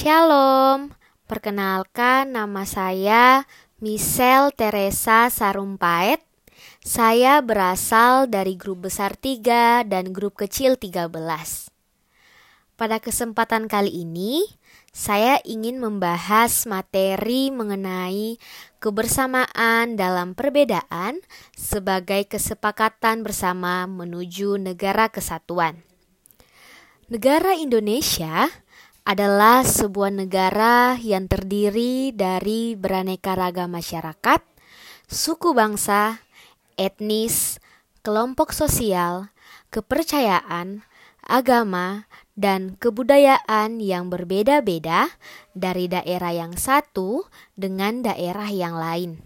Shalom, perkenalkan nama saya Michelle Teresa Sarumpait. Saya berasal dari grup besar 3 dan grup kecil 13. Pada kesempatan kali ini, saya ingin membahas materi mengenai kebersamaan dalam perbedaan sebagai kesepakatan bersama menuju negara kesatuan. Negara Indonesia adalah sebuah negara yang terdiri dari beraneka ragam masyarakat, suku bangsa, etnis, kelompok sosial, kepercayaan, agama, dan kebudayaan yang berbeda-beda dari daerah yang satu dengan daerah yang lain.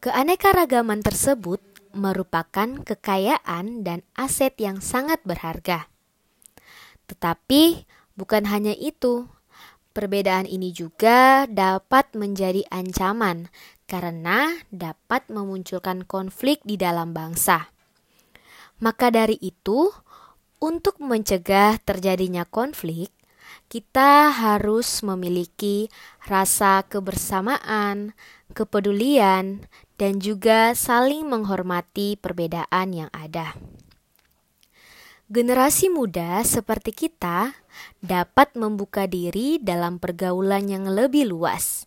Keanekaragaman tersebut merupakan kekayaan dan aset yang sangat berharga. Tetapi Bukan hanya itu, perbedaan ini juga dapat menjadi ancaman karena dapat memunculkan konflik di dalam bangsa. Maka dari itu, untuk mencegah terjadinya konflik, kita harus memiliki rasa kebersamaan, kepedulian, dan juga saling menghormati perbedaan yang ada. Generasi muda seperti kita dapat membuka diri dalam pergaulan yang lebih luas,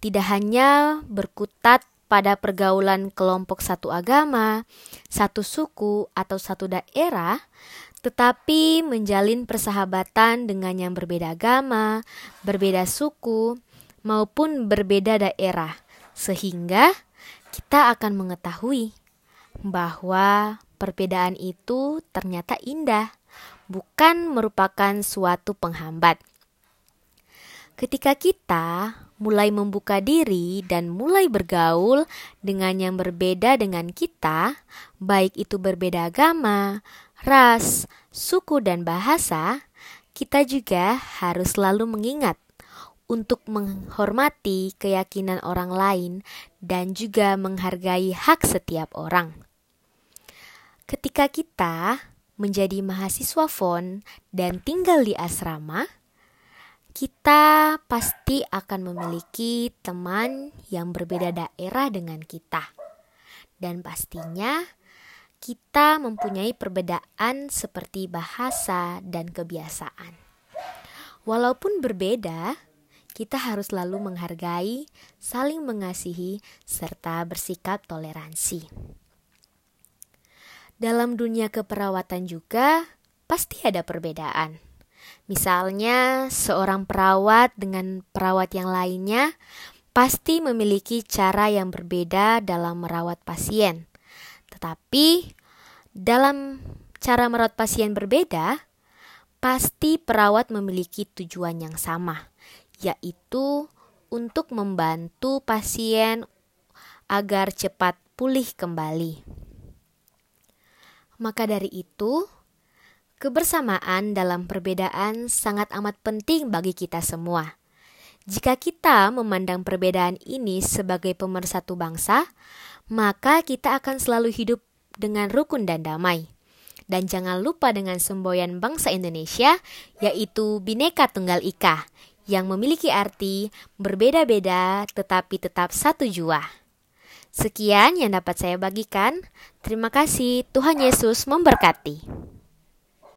tidak hanya berkutat pada pergaulan kelompok satu agama, satu suku, atau satu daerah, tetapi menjalin persahabatan dengan yang berbeda agama, berbeda suku, maupun berbeda daerah, sehingga kita akan mengetahui bahwa perbedaan itu ternyata indah, bukan merupakan suatu penghambat. Ketika kita mulai membuka diri dan mulai bergaul dengan yang berbeda dengan kita, baik itu berbeda agama, ras, suku, dan bahasa, kita juga harus selalu mengingat untuk menghormati keyakinan orang lain dan juga menghargai hak setiap orang. Ketika kita menjadi mahasiswa FON dan tinggal di asrama, kita pasti akan memiliki teman yang berbeda daerah dengan kita. Dan pastinya kita mempunyai perbedaan seperti bahasa dan kebiasaan. Walaupun berbeda, kita harus selalu menghargai, saling mengasihi, serta bersikap toleransi. Dalam dunia keperawatan juga pasti ada perbedaan. Misalnya, seorang perawat dengan perawat yang lainnya pasti memiliki cara yang berbeda dalam merawat pasien. Tetapi, dalam cara merawat pasien berbeda, pasti perawat memiliki tujuan yang sama, yaitu untuk membantu pasien agar cepat pulih kembali. Maka dari itu, kebersamaan dalam perbedaan sangat amat penting bagi kita semua. Jika kita memandang perbedaan ini sebagai pemersatu bangsa, maka kita akan selalu hidup dengan rukun dan damai. Dan jangan lupa dengan semboyan bangsa Indonesia, yaitu Bhinneka Tunggal Ika, yang memiliki arti berbeda-beda tetapi tetap satu jua. Sekian yang dapat saya bagikan. Terima kasih, Tuhan Yesus memberkati.